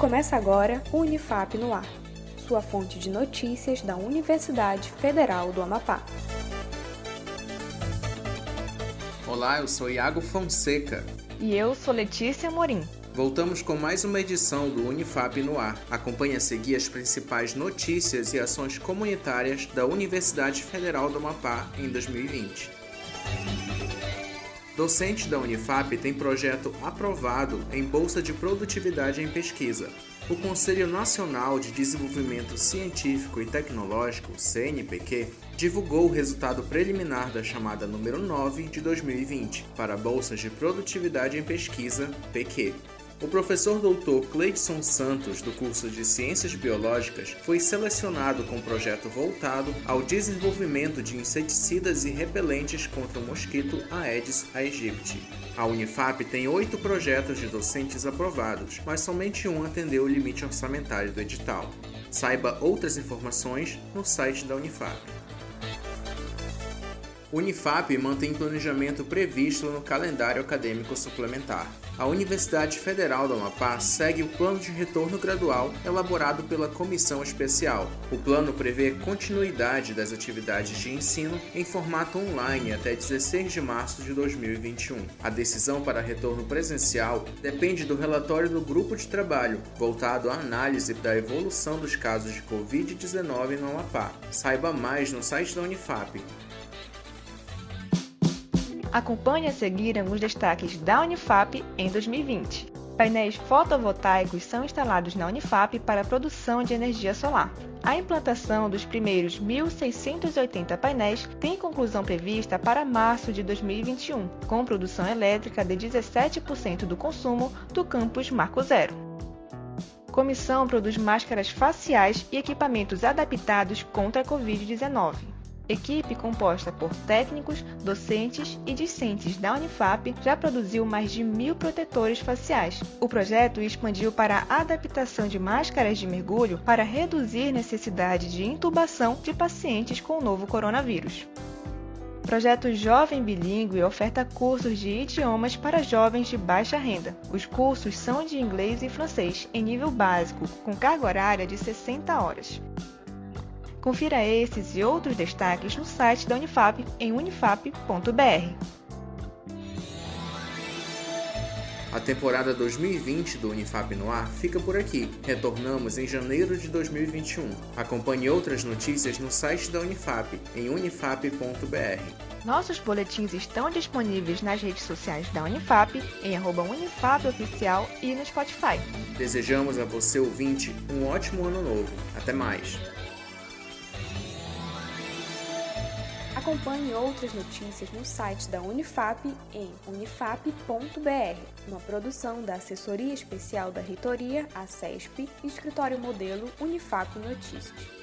Começa agora o Unifap no Ar, sua fonte de notícias da Universidade Federal do Amapá. Olá, eu sou Iago Fonseca. E eu sou Letícia Morim. Voltamos com mais uma edição do Unifap no ar. Acompanhe a seguir as principais notícias e ações comunitárias da Universidade Federal do Amapá em 2020. Docente da Unifap tem projeto aprovado em Bolsa de Produtividade em Pesquisa. O Conselho Nacional de Desenvolvimento Científico e Tecnológico, CNPq, divulgou o resultado preliminar da chamada número 9 de 2020 para bolsas de produtividade em pesquisa, PQ. O professor doutor Cleidson Santos, do curso de Ciências Biológicas, foi selecionado com um projeto voltado ao desenvolvimento de inseticidas e repelentes contra o mosquito Aedes aegypti. A Unifap tem oito projetos de docentes aprovados, mas somente um atendeu o limite orçamentário do edital. Saiba outras informações no site da Unifap. Unifap mantém planejamento previsto no calendário acadêmico suplementar. A Universidade Federal do Amapá segue o plano de retorno gradual elaborado pela Comissão Especial. O plano prevê continuidade das atividades de ensino em formato online até 16 de março de 2021. A decisão para retorno presencial depende do relatório do grupo de trabalho, voltado à análise da evolução dos casos de Covid-19 no Amapá. Saiba mais no site da Unifap Acompanhe a seguir alguns destaques da Unifap em 2020. Painéis fotovoltaicos são instalados na Unifap para a produção de energia solar. A implantação dos primeiros 1.680 painéis tem conclusão prevista para março de 2021, com produção elétrica de 17% do consumo do campus Marco Zero. Comissão produz máscaras faciais e equipamentos adaptados contra a Covid-19. Equipe composta por técnicos, docentes e discentes da Unifap já produziu mais de mil protetores faciais. O projeto expandiu para a adaptação de máscaras de mergulho para reduzir necessidade de intubação de pacientes com o novo coronavírus. Projeto Jovem Bilingue oferta cursos de idiomas para jovens de baixa renda. Os cursos são de inglês e francês em nível básico, com carga horária de 60 horas. Confira esses e outros destaques no site da Unifap em unifap.br. A temporada 2020 do Unifap no ar fica por aqui. Retornamos em janeiro de 2021. Acompanhe outras notícias no site da Unifap em unifap.br. Nossos boletins estão disponíveis nas redes sociais da Unifap, em @unifapoficial e no Spotify. Desejamos a você ouvinte um ótimo ano novo. Até mais. Acompanhe outras notícias no site da Unifap em unifap.br, uma produção da Assessoria Especial da Reitoria, a CESP, Escritório Modelo Unifap Notícias.